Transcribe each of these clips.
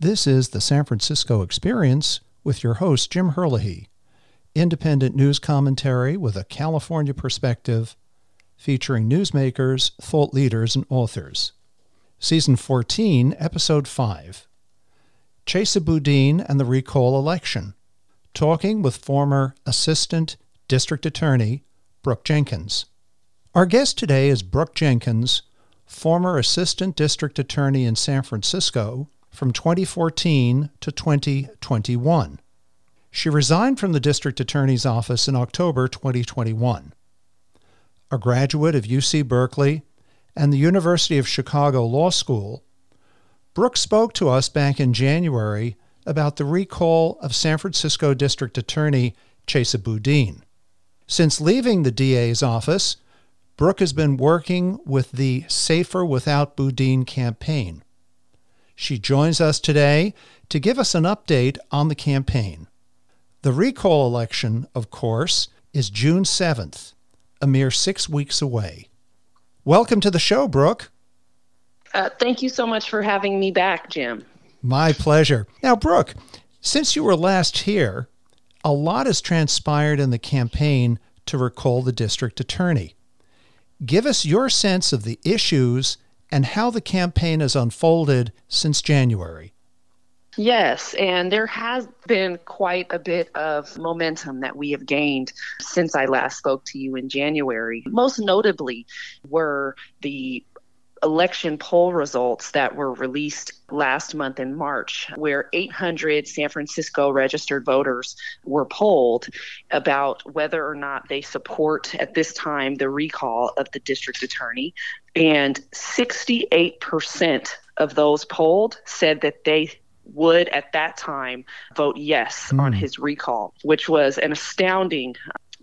This is the San Francisco Experience with your host, Jim Herlihy. Independent news commentary with a California perspective, featuring newsmakers, thought leaders, and authors. Season 14, Episode 5 Chesa Boudin and the Recall Election. Talking with former Assistant District Attorney Brooke Jenkins. Our guest today is Brooke Jenkins, former Assistant District Attorney in San Francisco from 2014 to 2021. She resigned from the District Attorney's Office in October 2021. A graduate of UC Berkeley and the University of Chicago Law School, Brooke spoke to us back in January about the recall of San Francisco District Attorney Chesa Boudin. Since leaving the DA's office, Brooke has been working with the Safer Without Boudin campaign. She joins us today to give us an update on the campaign. The recall election, of course, is June 7th, a mere six weeks away. Welcome to the show, Brooke. Uh, thank you so much for having me back, Jim. My pleasure. Now, Brooke, since you were last here, a lot has transpired in the campaign to recall the district attorney. Give us your sense of the issues and how the campaign has unfolded since January. Yes, and there has been quite a bit of momentum that we have gained since I last spoke to you in January. Most notably were the election poll results that were released last month in March, where 800 San Francisco registered voters were polled about whether or not they support at this time the recall of the district attorney. And 68% of those polled said that they would at that time vote yes mm. on his recall, which was an astounding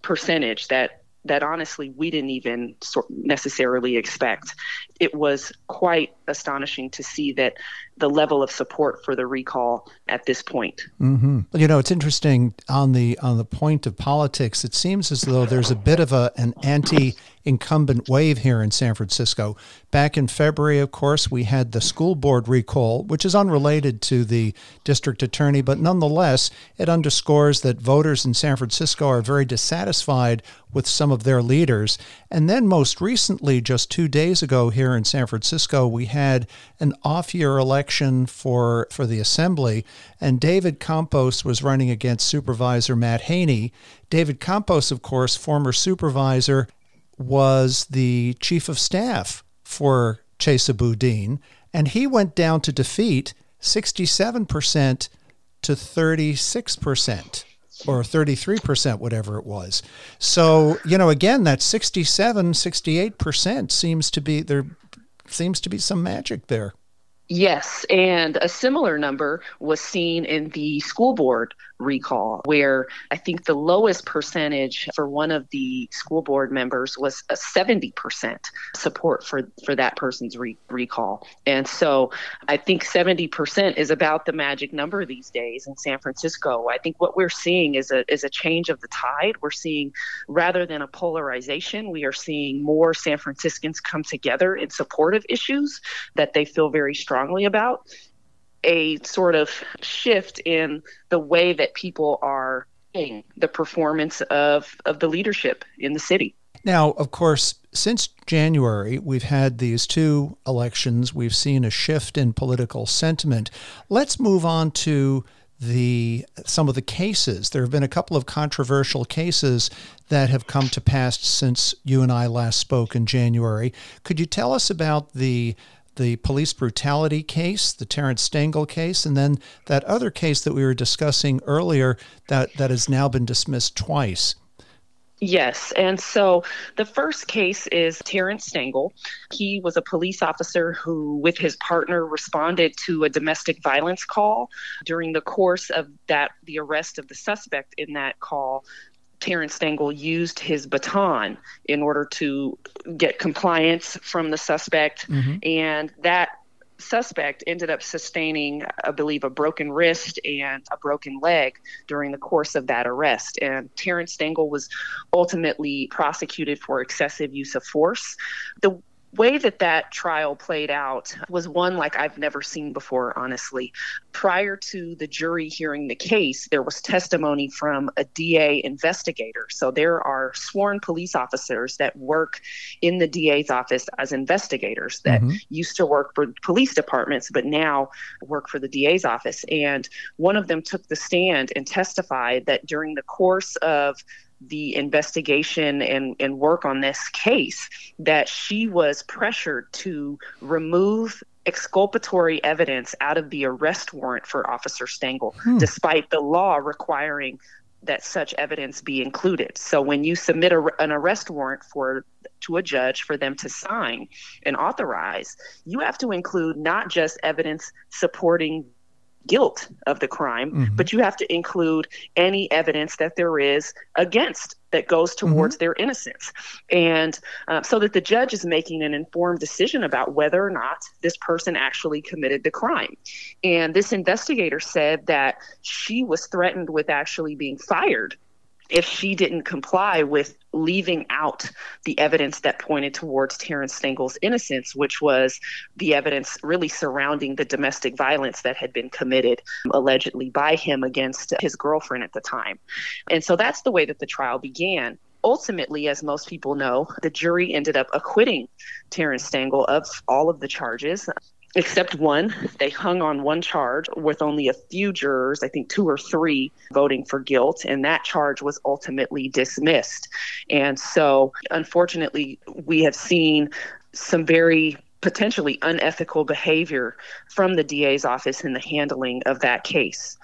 percentage that that honestly we didn't even necessarily expect. It was quite astonishing to see that the level of support for the recall at this point. Mm-hmm. You know, it's interesting on the on the point of politics. It seems as though there's a bit of a an anti incumbent wave here in San Francisco. Back in February, of course, we had the school board recall, which is unrelated to the district attorney, but nonetheless, it underscores that voters in San Francisco are very dissatisfied with some of their leaders. And then, most recently, just two days ago here in San Francisco, we had an off year election for, for the assembly, and David Campos was running against Supervisor Matt Haney. David Campos, of course, former supervisor was the chief of staff for Chesa Boudin, and he went down to defeat 67% to 36% or 33%, whatever it was. So, you know, again, that 67, 68% seems to be there seems to be some magic there. Yes, and a similar number was seen in the school board recall, where I think the lowest percentage for one of the school board members was a 70% support for, for that person's re- recall. And so I think 70% is about the magic number these days in San Francisco. I think what we're seeing is a, is a change of the tide. We're seeing, rather than a polarization, we are seeing more San Franciscans come together in support of issues that they feel very strongly about a sort of shift in the way that people are seeing the performance of, of the leadership in the city. Now, of course, since January, we've had these two elections. We've seen a shift in political sentiment. Let's move on to the some of the cases. There have been a couple of controversial cases that have come to pass since you and I last spoke in January. Could you tell us about the the police brutality case, the Terrance Stangel case, and then that other case that we were discussing earlier that, that has now been dismissed twice. Yes. And so the first case is Terrance Stangel. He was a police officer who, with his partner, responded to a domestic violence call. During the course of that, the arrest of the suspect in that call, Terrance Stangel used his baton in order to get compliance from the suspect, mm-hmm. and that suspect ended up sustaining, I believe, a broken wrist and a broken leg during the course of that arrest. And Terrance Stangel was ultimately prosecuted for excessive use of force. The way that that trial played out was one like I've never seen before, honestly. Prior to the jury hearing the case, there was testimony from a DA investigator. So there are sworn police officers that work in the DA's office as investigators that mm-hmm. used to work for police departments, but now work for the DA's office. And one of them took the stand and testified that during the course of the investigation and, and work on this case that she was pressured to remove exculpatory evidence out of the arrest warrant for Officer Stangel, hmm. despite the law requiring that such evidence be included. So when you submit a, an arrest warrant for to a judge for them to sign and authorize, you have to include not just evidence supporting guilt of the crime, mm-hmm. but you have to include any evidence that there is against that goes towards mm-hmm. their innocence. And uh, so that the judge is making an informed decision about whether or not this person actually committed the crime. And this investigator said that she was threatened with actually being fired if she didn't comply with leaving out the evidence that pointed towards Terrance Stangel's innocence, which was the evidence really surrounding the domestic violence that had been committed allegedly by him against his girlfriend at the time. And so that's the way that the trial began ultimately, as most people know, the jury ended up acquitting Terrance Stangel of all of the charges except one. They hung on one charge with only a few jurors, I think two or three, voting for guilt, and that charge was ultimately dismissed. And so, unfortunately, we have seen some very potentially unethical behavior from the DA's office in the handling of that case.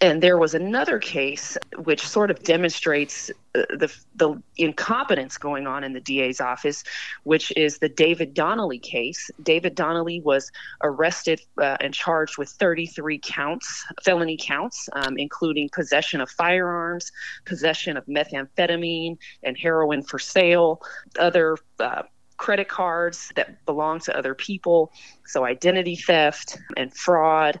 And there was another case which sort of demonstrates uh, the, the incompetence going on in the DA's office, which is the David Donnelly case. David Donnelly was arrested uh, and charged with 33 counts, felony counts, um, including possession of firearms, possession of methamphetamine and heroin for sale, other uh, credit cards that belong to other people, so identity theft and fraud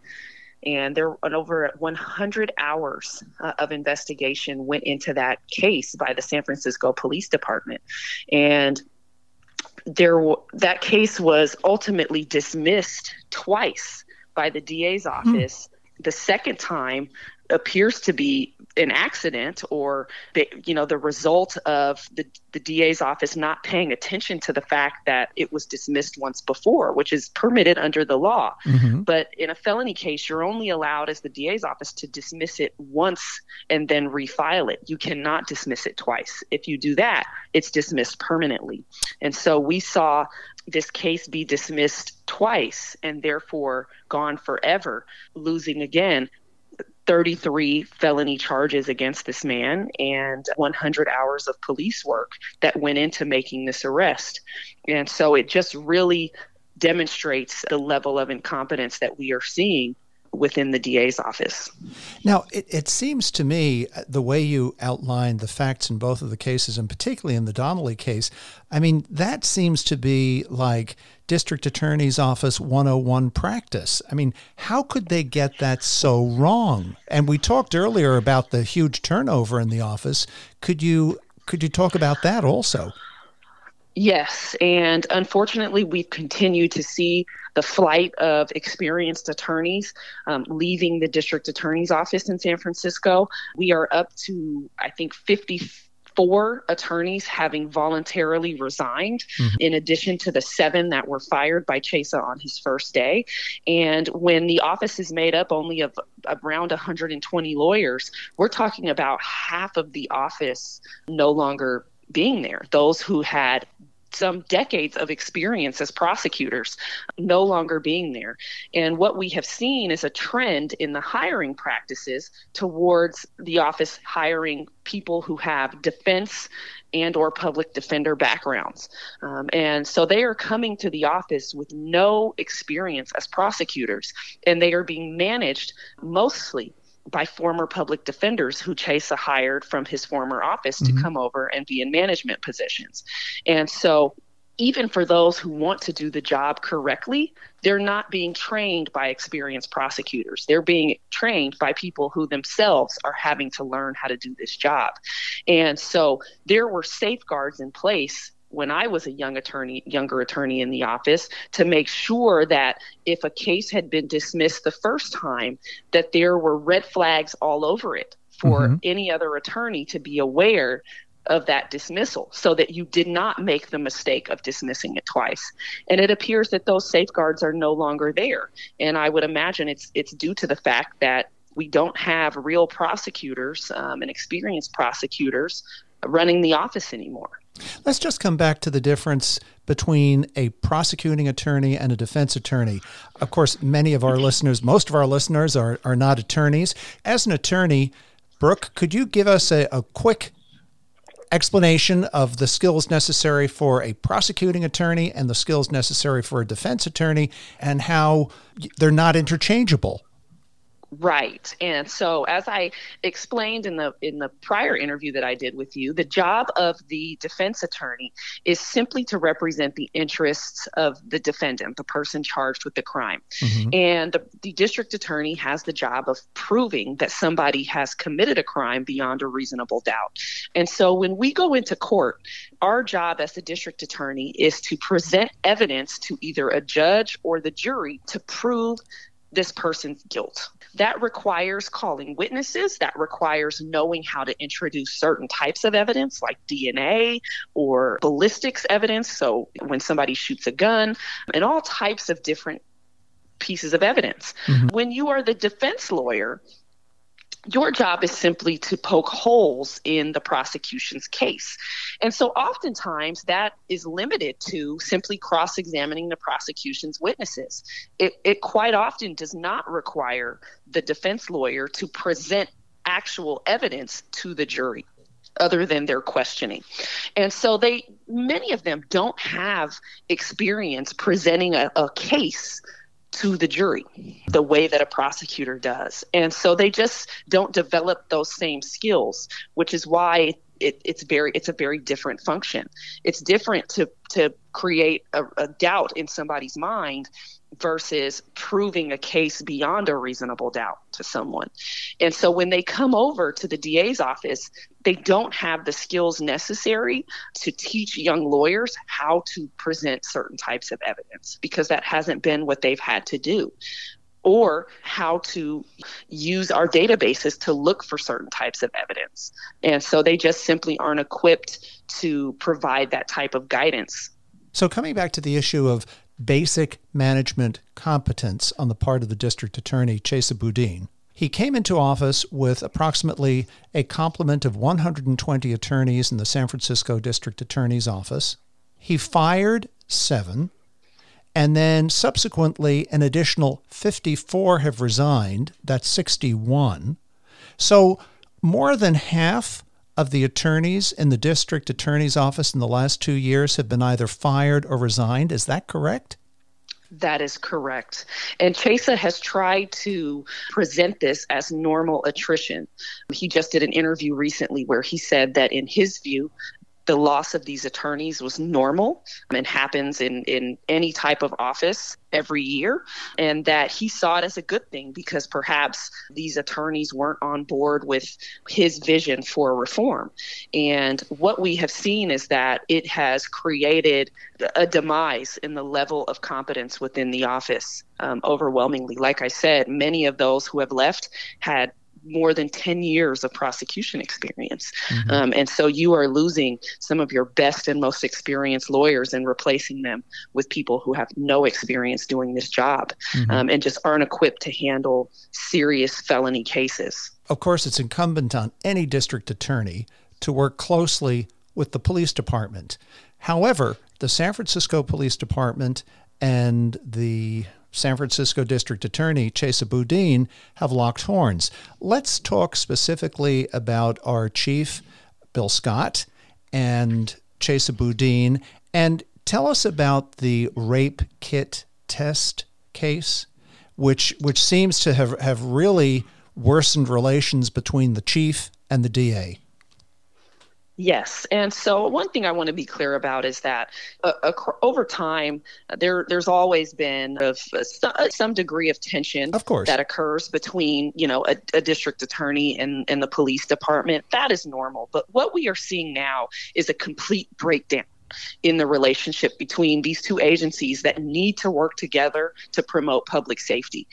and there and over 100 hours uh, of investigation went into that case by the San Francisco Police Department, and there that case was ultimately dismissed twice by the DA's hmm. office. Mm. The second time appears to be an accident or you know the result of the, the DA's office not paying attention to the fact that it was dismissed once before which is permitted under the law. Mm-hmm. but in a felony case you're only allowed as the DA's office to dismiss it once and then refile it. You cannot dismiss it twice. If you do that it's dismissed permanently. And so we saw this case be dismissed twice and therefore gone forever losing again 33 felony charges against this man and 100 hours of police work that went into making this arrest. And so it just really demonstrates the level of incompetence that we are seeing within the DA's office. Now, it, it seems to me uh, the way you outlined the facts in both of the cases, and particularly in the Donnelly case, I mean, that seems to be like district attorney's office 101 practice. I mean, how could they get that so wrong? And we talked earlier about the huge turnover in the office. Could you could you talk about that also? Yes, and unfortunately, we've continued to see the flight of experienced attorneys um, leaving the district attorney's office in San Francisco. We are up to, I think, 54 attorneys having voluntarily resigned, mm-hmm. in addition to the seven that were fired by Chesa on his first day. And when the office is made up only of around 120 lawyers, we're talking about half of the office no longer being there. Those who had some decades of experience as prosecutors no longer being there. And what we have seen is a trend in the hiring practices towards the office hiring people who have defense and or public defender backgrounds um, and so they are coming to the office with no experience as prosecutors and they are being managed mostly by former public defenders who Chesa hired from his former office mm-hmm. to come over and be in management positions. And so even for those who want to do the job correctly, they're not being trained by experienced prosecutors. They're being trained by people who themselves are having to learn how to do this job. And so there were safeguards in place when I was a young attorney, younger attorney in the office, to make sure that if a case had been dismissed the first time, that there were red flags all over it for mm-hmm. any other attorney to be aware of that dismissal so that you did not make the mistake of dismissing it twice. And it appears that those safeguards are no longer there. And I would imagine it's it's due to the fact that we don't have real prosecutors um, and experienced prosecutors running the office anymore. Let's just come back to the difference between a prosecuting attorney and a defense attorney. Of course, many of our listeners, most of our listeners are, are not attorneys. As an attorney, Brooke, could you give us a, a quick explanation of the skills necessary for a prosecuting attorney and the skills necessary for a defense attorney and how they're not interchangeable? Right. And so as I explained in the in the prior interview that I did with you, the job of the defense attorney is simply to represent the interests of the defendant, the person charged with the crime. Mm-hmm. And the, the district attorney has the job of proving that somebody has committed a crime beyond a reasonable doubt. And so when we go into court, our job as the district attorney is to present evidence to either a judge or the jury to prove this person's guilt. That requires calling witnesses, that requires knowing how to introduce certain types of evidence like DNA or ballistics evidence. So when somebody shoots a gun, and all types of different pieces of evidence. Mm-hmm. When you are the defense lawyer, your job is simply to poke holes in the prosecution's case. And so oftentimes that is limited to simply cross examining the prosecution's witnesses. It, it quite often does not require the defense lawyer to present actual evidence to the jury other than their questioning. And so they many of them don't have experience presenting a, a case to the jury the way that a prosecutor does. And so they just don't develop those same skills, which is why it, it's very it's a very different function. It's different to to create a, a doubt in somebody's mind versus proving a case beyond a reasonable doubt to someone. And so when they come over to the DA's office, they don't have the skills necessary to teach young lawyers how to present certain types of evidence because that hasn't been what they've had to do or how to use our databases to look for certain types of evidence. And so they just simply aren't equipped to provide that type of guidance. So, coming back to the issue of basic management competence on the part of the district attorney, Chesa Boudin, he came into office with approximately a complement of 120 attorneys in the San Francisco District Attorney's Office. He fired seven and then subsequently, an additional 54 have resigned. That's 61. So, more than half of the attorneys in the district attorney's office in the last two years have been either fired or resigned. Is that correct? That is correct. And Chesa has tried to present this as normal attrition. He just did an interview recently where he said that, in his view, the loss of these attorneys was normal and happens in, in any type of office every year, and that he saw it as a good thing because perhaps these attorneys weren't on board with his vision for reform. And what we have seen is that it has created a demise in the level of competence within the office um, overwhelmingly. Like I said, many of those who have left had more than 10 years of prosecution experience. Mm-hmm. Um, and so you are losing some of your best and most experienced lawyers and replacing them with people who have no experience doing this job mm-hmm. um, and just aren't equipped to handle serious felony cases. Of course, it's incumbent on any district attorney to work closely with the police department. However, the San Francisco Police Department and the San Francisco District Attorney Chesa Boudin have locked horns. Let's talk specifically about our chief, Bill Scott, and Chesa Boudin, and tell us about the rape kit test case, which which seems to have, have really worsened relations between the chief and the DA. Yes, and so one thing I want to be clear about is that uh, uh, over time, there there's always been a, a, some degree of tension, of course, that occurs between you know a, a, district attorney and, and the police department. That is normal, but what we are seeing now is a complete breakdown in the relationship between these two agencies that need to work together to promote public safety.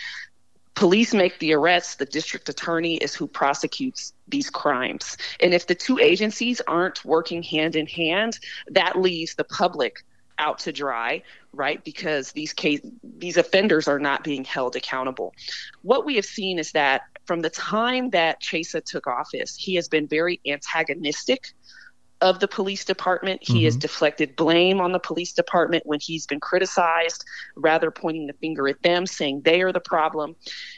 Police make the arrests, the district attorney is who prosecutes these crimes. And if the two agencies aren't working hand in hand, that leaves the public out to dry, right? Because these case these offenders are not being held accountable. What we have seen is that from the time that Chesa took office, he has been very antagonistic of the police department. He mm-hmm. has deflected blame on the police department when he's been criticized, rather pointing the finger at them, saying they are the problem.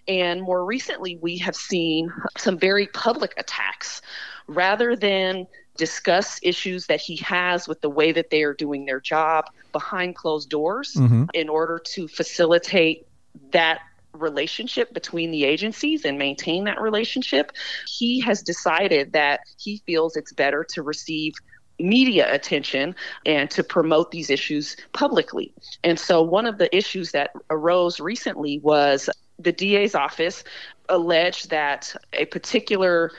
And more recently, we have seen some very public attacks rather than discuss issues that he has with the way that they are doing their job behind closed doors mm-hmm. in order to facilitate that relationship between the agencies and maintain that relationship, he has decided that he feels it's better to receive media attention and to promote these issues publicly. And so one of the issues that arose recently was the DA's office alleged that a particular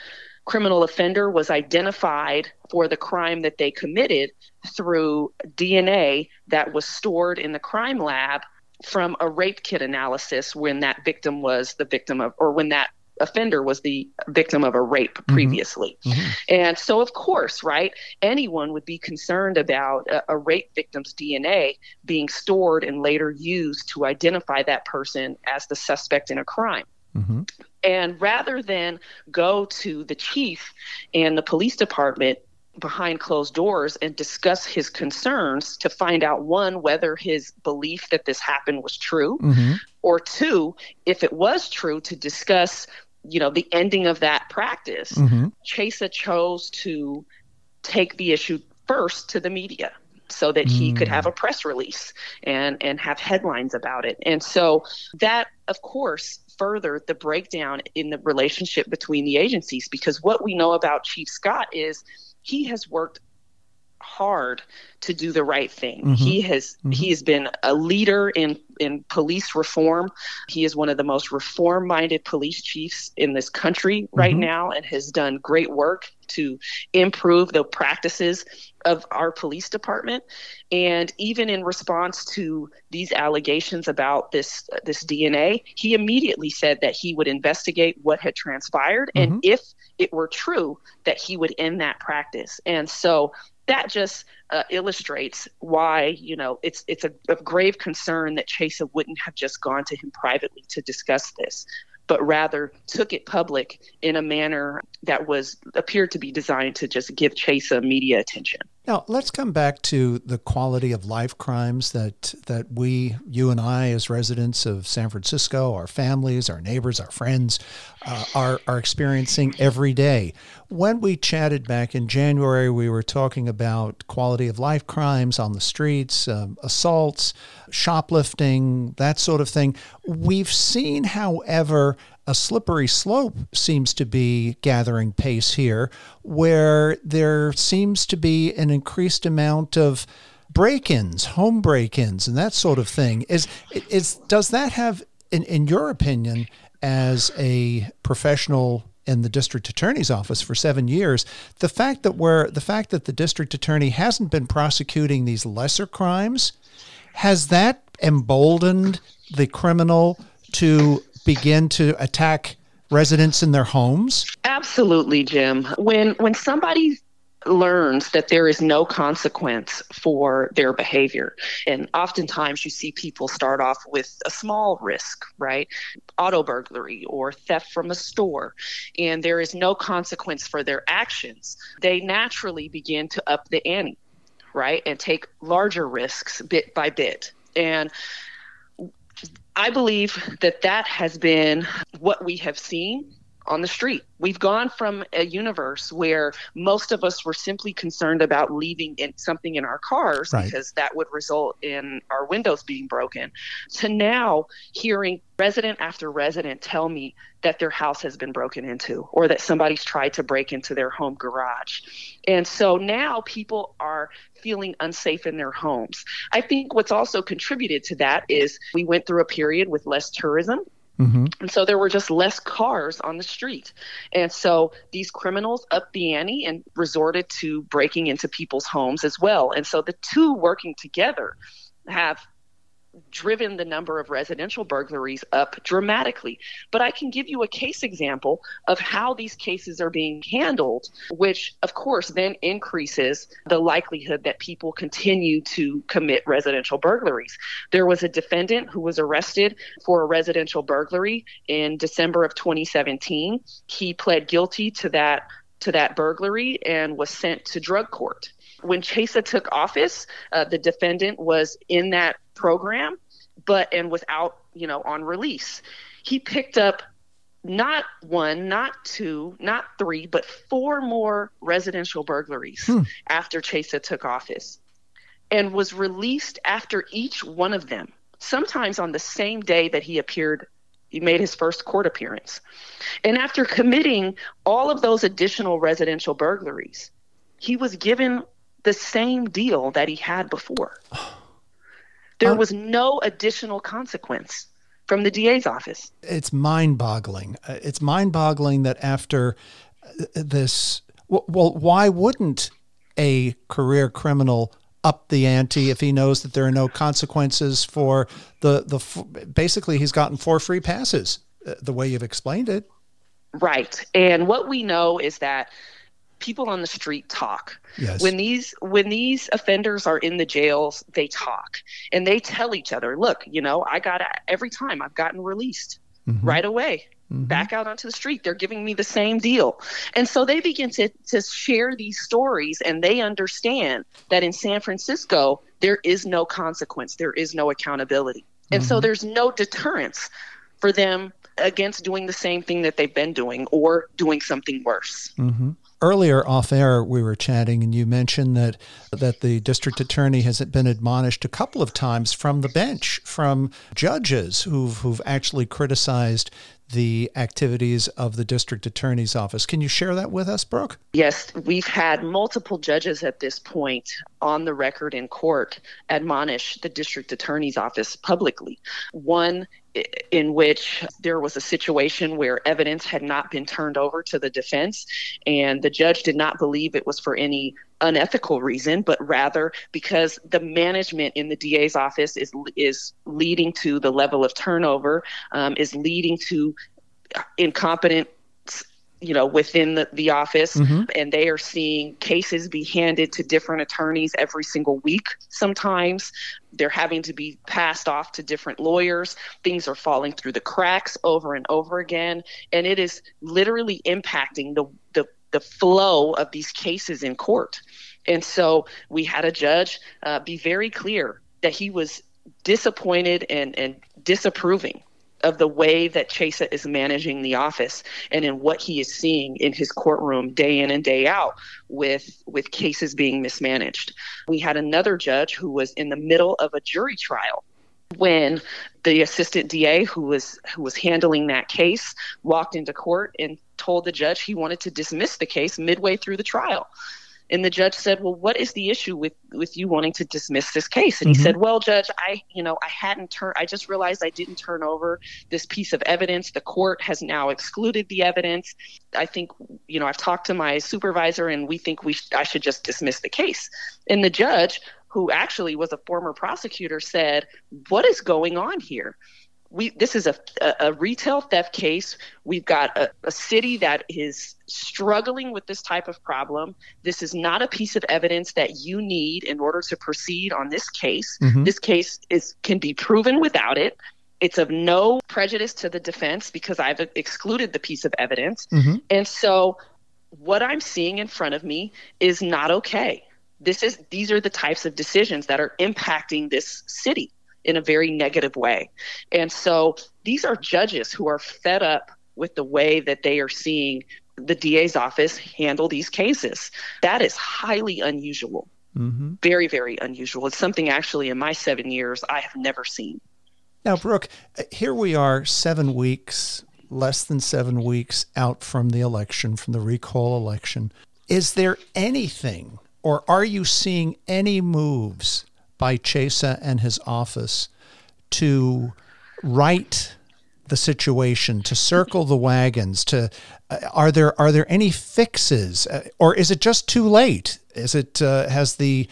criminal offender was identified for the crime that they committed through DNA that was stored in the crime lab from a rape kit analysis when that victim was the victim of, or when that offender was the victim of a rape mm-hmm. previously. Mm-hmm. And so, of course, right, anyone would be concerned about a, a, rape victim's DNA being stored and later used to identify that person as the suspect in a crime. Mm-hmm. And rather than go to the chief and the police department behind closed doors and discuss his concerns to find out one whether his belief that this happened was true mm-hmm. or two if it was true to discuss you know the ending of that practice mm-hmm. chesa chose to take the issue first to the media so that he mm. could have a press release and and have headlines about it and so that of course furthered the breakdown in the relationship between the agencies because what we know about chief scott is he has worked hard to do the right thing. Mm-hmm. He has mm-hmm. he has been a leader in in police reform. He is one of the most reform minded police chiefs in this country right mm-hmm. now and has done great work to improve the practices of our police department. And even in response to these allegations about this this DNA, he immediately said that he would investigate what had transpired and mm-hmm. if it were true that he would end that practice. And so that just uh, illustrates why you know it's it's a, a grave concern that Chesa wouldn't have just gone to him privately to discuss this but rather took it public in a manner that was appeared to be designed to just give Chesa media attention. Now, let's come back to the quality of life crimes that that we, you and I, as residents of San Francisco, our families, our neighbors, our friends, uh, are are experiencing every day. When we chatted back in January, we were talking about quality of life crimes on the streets, um, assaults, shoplifting, that sort of thing. We've seen, however, a slippery slope seems to be gathering pace here, where there seems to be an increased amount of break-ins, home break-ins, and that sort of thing. Is is does that have, in, in your opinion, as a professional in the district attorney's office for seven years, the fact that we're the fact that the district attorney hasn't been prosecuting these lesser crimes, has that emboldened the criminal to begin to attack residents in their homes? Absolutely, Jim. When when somebody learns that there is no consequence for their behavior. And oftentimes you see people start off with a small risk, right? Auto burglary or theft from a store, and there is no consequence for their actions. They naturally begin to up the ante, right? And take larger risks bit by bit. And I believe that that has been what we have seen on the street. We've gone from a universe where most of us were simply concerned about leaving in something in our cars right. because that would result in our windows being broken to now hearing resident after resident tell me that their house has been broken into or that somebody's tried to break into their home garage. And so now people are feeling unsafe in their homes. I think what's also contributed to that is we went through a period with less tourism Mm-hmm. And so there were just less cars on the street. And so these criminals upped the ante and resorted to breaking into people's homes as well. And so the two working together have driven the number of residential burglaries up dramatically. But I can give you a case example of how these cases are being handled, which of course then increases the likelihood that people continue to commit residential burglaries. There was a defendant who was arrested for a residential burglary in December of 2017. He pled guilty to that to that burglary and was sent to drug court when Chesa took office, uh, the defendant was in that program, but and without, you know, on release. He picked up not one, not two, not three, but four more residential burglaries hmm. after Chesa took office and was released after each one of them, sometimes on the same day that he appeared he made his first court appearance. And after committing all of those additional residential burglaries, he was given the same deal that he had before. There was no additional consequence from the DA's office. It's mind boggling. Uh, it's mind boggling that after uh, this, well, why wouldn't a career criminal up the ante if he knows that there are no consequences for the, the basically he's gotten four free passes, uh, the way you've explained it? Right. And what we know is that people on the street talk. Yes. When these when these offenders are in the jails, they talk and they tell each other, "Look, you know, I got every time I've gotten released mm-hmm. right away." Mm-hmm. Back out onto the street. They're giving me the same deal. And so they begin to, to share these stories and they understand that in San Francisco, there is no consequence, there is no accountability. And mm-hmm. so there's no deterrence for them against doing the same thing that they've been doing or doing something worse. Mm-hmm earlier off air we were chatting and you mentioned that that the district attorney has been admonished a couple of times from the bench from judges who've who've actually criticized the activities of the district attorney's office. Can you share that with us, Brooke? Yes, we've had multiple judges at this point on the record in court admonish the district attorney's office publicly. One in which there was a situation where evidence had not been turned over to the defense, and the judge did not believe it was for any unethical reason, but rather because the management in the DA's office is is leading to the level of turnover, um, is leading to incompetent you know within the, the office. Mm-hmm. and they are seeing cases be handed to different attorneys every single week sometimes. They're having to be passed off to different lawyers. Things are falling through the cracks over and over again. And it is literally impacting the the, the flow of these cases in court and so we had a judge uh, be very clear that he was disappointed and, and disapproving of the way that Chesa is managing the office and in what he is seeing in his courtroom day in and day out with with cases being mismanaged. We had another judge who was in the middle of a jury trial when the assistant DA who was who was handling that case walked into court and told the judge he wanted to dismiss the case midway through the trial. And the judge said, "Well, what is the issue with with you wanting to dismiss this case?" And mm-hmm. he said, "Well, judge, I, you know, I hadn't turned. I just realized I didn't turn over this piece of evidence. The court has now excluded the evidence. I think, you know, I've talked to my supervisor, and we think we sh- I should just dismiss the case." And the judge, who actually was a former prosecutor, said, "What is going on here?" we this is a, a, retail theft case. We've got a, a, city that is struggling with this type of problem. This is not a piece of evidence that you need in order to proceed on this case. Mm-hmm. This case is can be proven without it. It's of no prejudice to the defense because I've excluded the piece of evidence. Mm-hmm. And so what I'm seeing in front of me is not okay. This is these are the types of decisions that are impacting this city in a very negative way. And so these are judges who are fed up with the way that they are seeing the DA's office handle these cases. That is highly unusual. Mm-hmm. Very, very unusual. It's something actually in my seven years I have never seen. Now, Brooke, here we are seven weeks, less than seven weeks out from the election, from the recall election. Is there anything, or are you seeing any moves by Chesa and his office to right the situation, to circle the wagons, to uh, are there are there any fixes, uh, or is it just too late? Is it uh, has the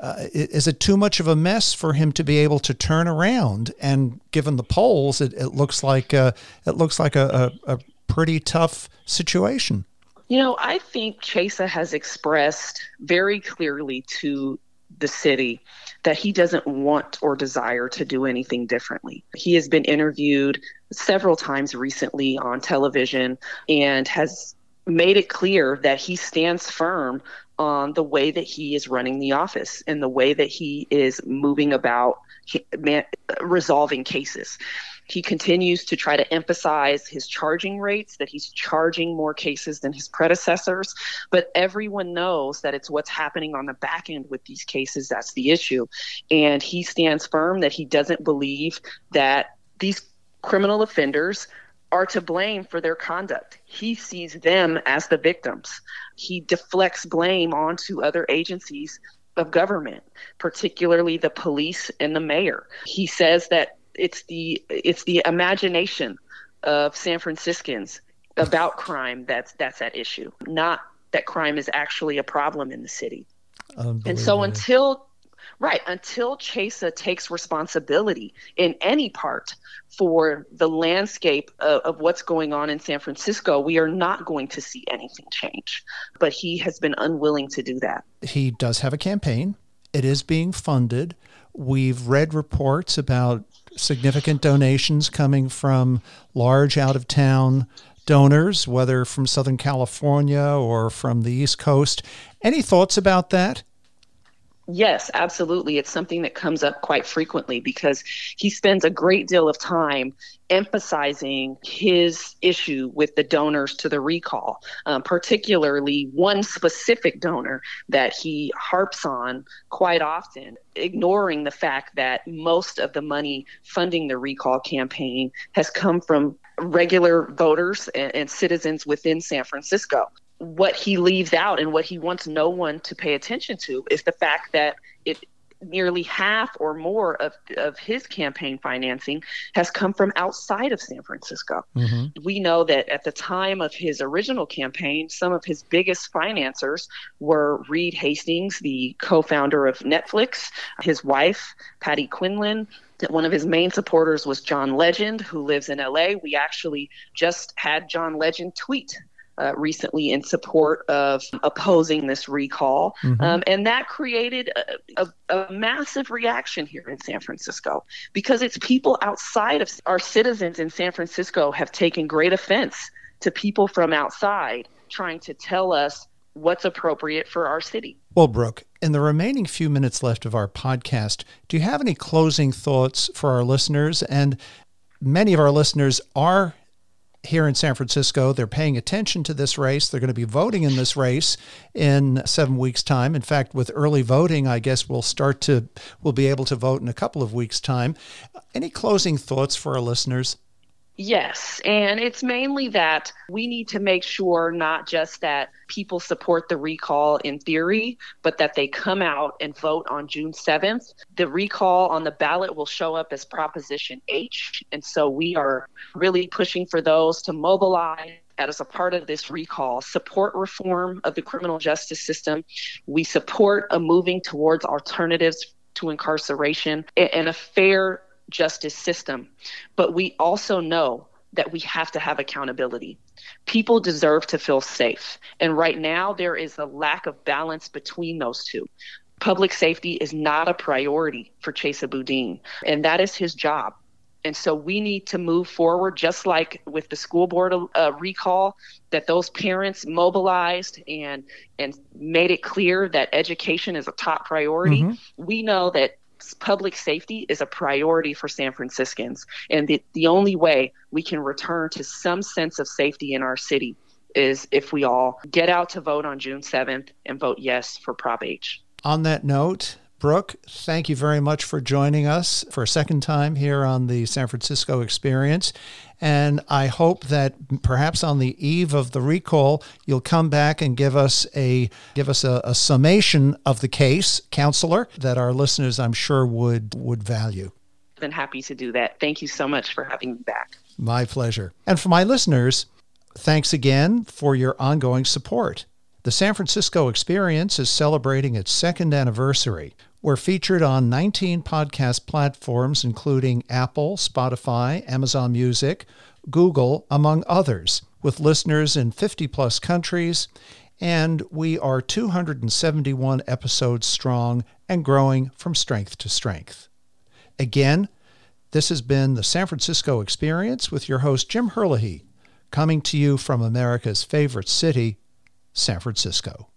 uh, is it too much of a mess for him to be able to turn around? And given the polls, it, it looks like uh, it looks like a, a, a pretty tough situation. You know, I think Chesa has expressed very clearly to the city that he doesn't want or desire to do anything differently. He has been interviewed several times recently on television and has made it clear that he stands firm on the way that he is running the office and the way that he is moving about resolving cases. He continues to try to emphasize his charging rates, that he's charging more cases than his predecessors. But everyone knows that it's what's happening on the back end with these cases that's the issue. And he stands firm that he doesn't believe that these criminal offenders are to blame for their conduct. He sees them as the victims. He deflects blame onto other agencies of government, particularly the police and the mayor. He says that it's the it's the imagination of San Franciscans about crime that's that's at issue, not that crime is actually a problem in the city. And so until Right. Until Chesa takes responsibility in any part for the landscape of, of, what's going on in San Francisco, we are not going to see anything change. But he has been unwilling to do that. He does have a campaign, it is being funded. We've read reports about significant donations coming from large out of town donors, whether from Southern California or from the East Coast. Any thoughts about that? Yes, absolutely. It's something that comes up quite frequently because he spends a great deal of time emphasizing his issue with the donors to the recall, um, particularly one specific donor that he harps on quite often, ignoring the fact that most of the money funding the recall campaign has come from regular voters and, and citizens within San Francisco what he leaves out and what he wants no one to pay attention to is the fact that it nearly half or more of, of his campaign financing has come from outside of San Francisco. Mm-hmm. We know that at the time of his original campaign, some of his biggest financiers were Reed Hastings, the co founder of Netflix, his wife, Patty Quillin, one of his main supporters was John Legend, who lives in LA. We actually just had John Legend tweet uh, recently in support of opposing this recall. Mm-hmm. Um, and that created a, a, a, massive reaction here in San Francisco because it's people outside of our citizens in San Francisco have taken great offense to people from outside trying to tell us what's appropriate for our city. Well, Brooke, in the remaining few minutes left of our podcast, do you have any closing thoughts for our listeners? And many of our listeners are here in San Francisco. They're paying attention to this race. They're going to be voting in this race in seven weeks' time. In fact, with early voting, I guess we'll start to we'll be able to vote in a couple of weeks' time. Any closing thoughts for our listeners? Yes, and it's mainly that we need to make sure not just that people support the recall in theory, but that they come out and vote on June 7th. The recall on the ballot will show up as Proposition H, and so we are really pushing for those to mobilize as a part of this recall, support reform of the criminal justice system. We support a moving towards alternatives to incarceration and a fair justice system, but we also know that we have to have accountability. People deserve to feel safe. And right now, there is a lack of balance between those two. Public safety is not a priority for Chesa Boudin, and that is his job. And so we need to move forward, just like with the school board uh, recall, that those parents mobilized and and made it clear that education is a top priority. Mm-hmm. We know that public safety is a priority for San Franciscans. And the, the only way we can return to some sense of safety in our city is if we all get out to vote on June 7th and vote yes for Prop H. On that note, Brooke, thank you very much for joining us for a second time here on the San Francisco Experience. And I hope that perhaps on the eve of the recall, you'll come back and give us a give us a, a summation of the case, counselor, that our listeners, I'm sure, would would value. Been happy to do that. Thank you so much for having me back. My pleasure. And for my listeners, thanks again for your ongoing support. The San Francisco Experience is celebrating its second anniversary. We're featured on 19 podcast platforms, including Apple, Spotify, Amazon Music, Google, among others, with listeners in 50 plus countries. And we are 271 episodes strong and growing from strength to strength. Again, this has been the San Francisco Experience with your host, Jim Herlihy, coming to you from America's favorite city, San Francisco.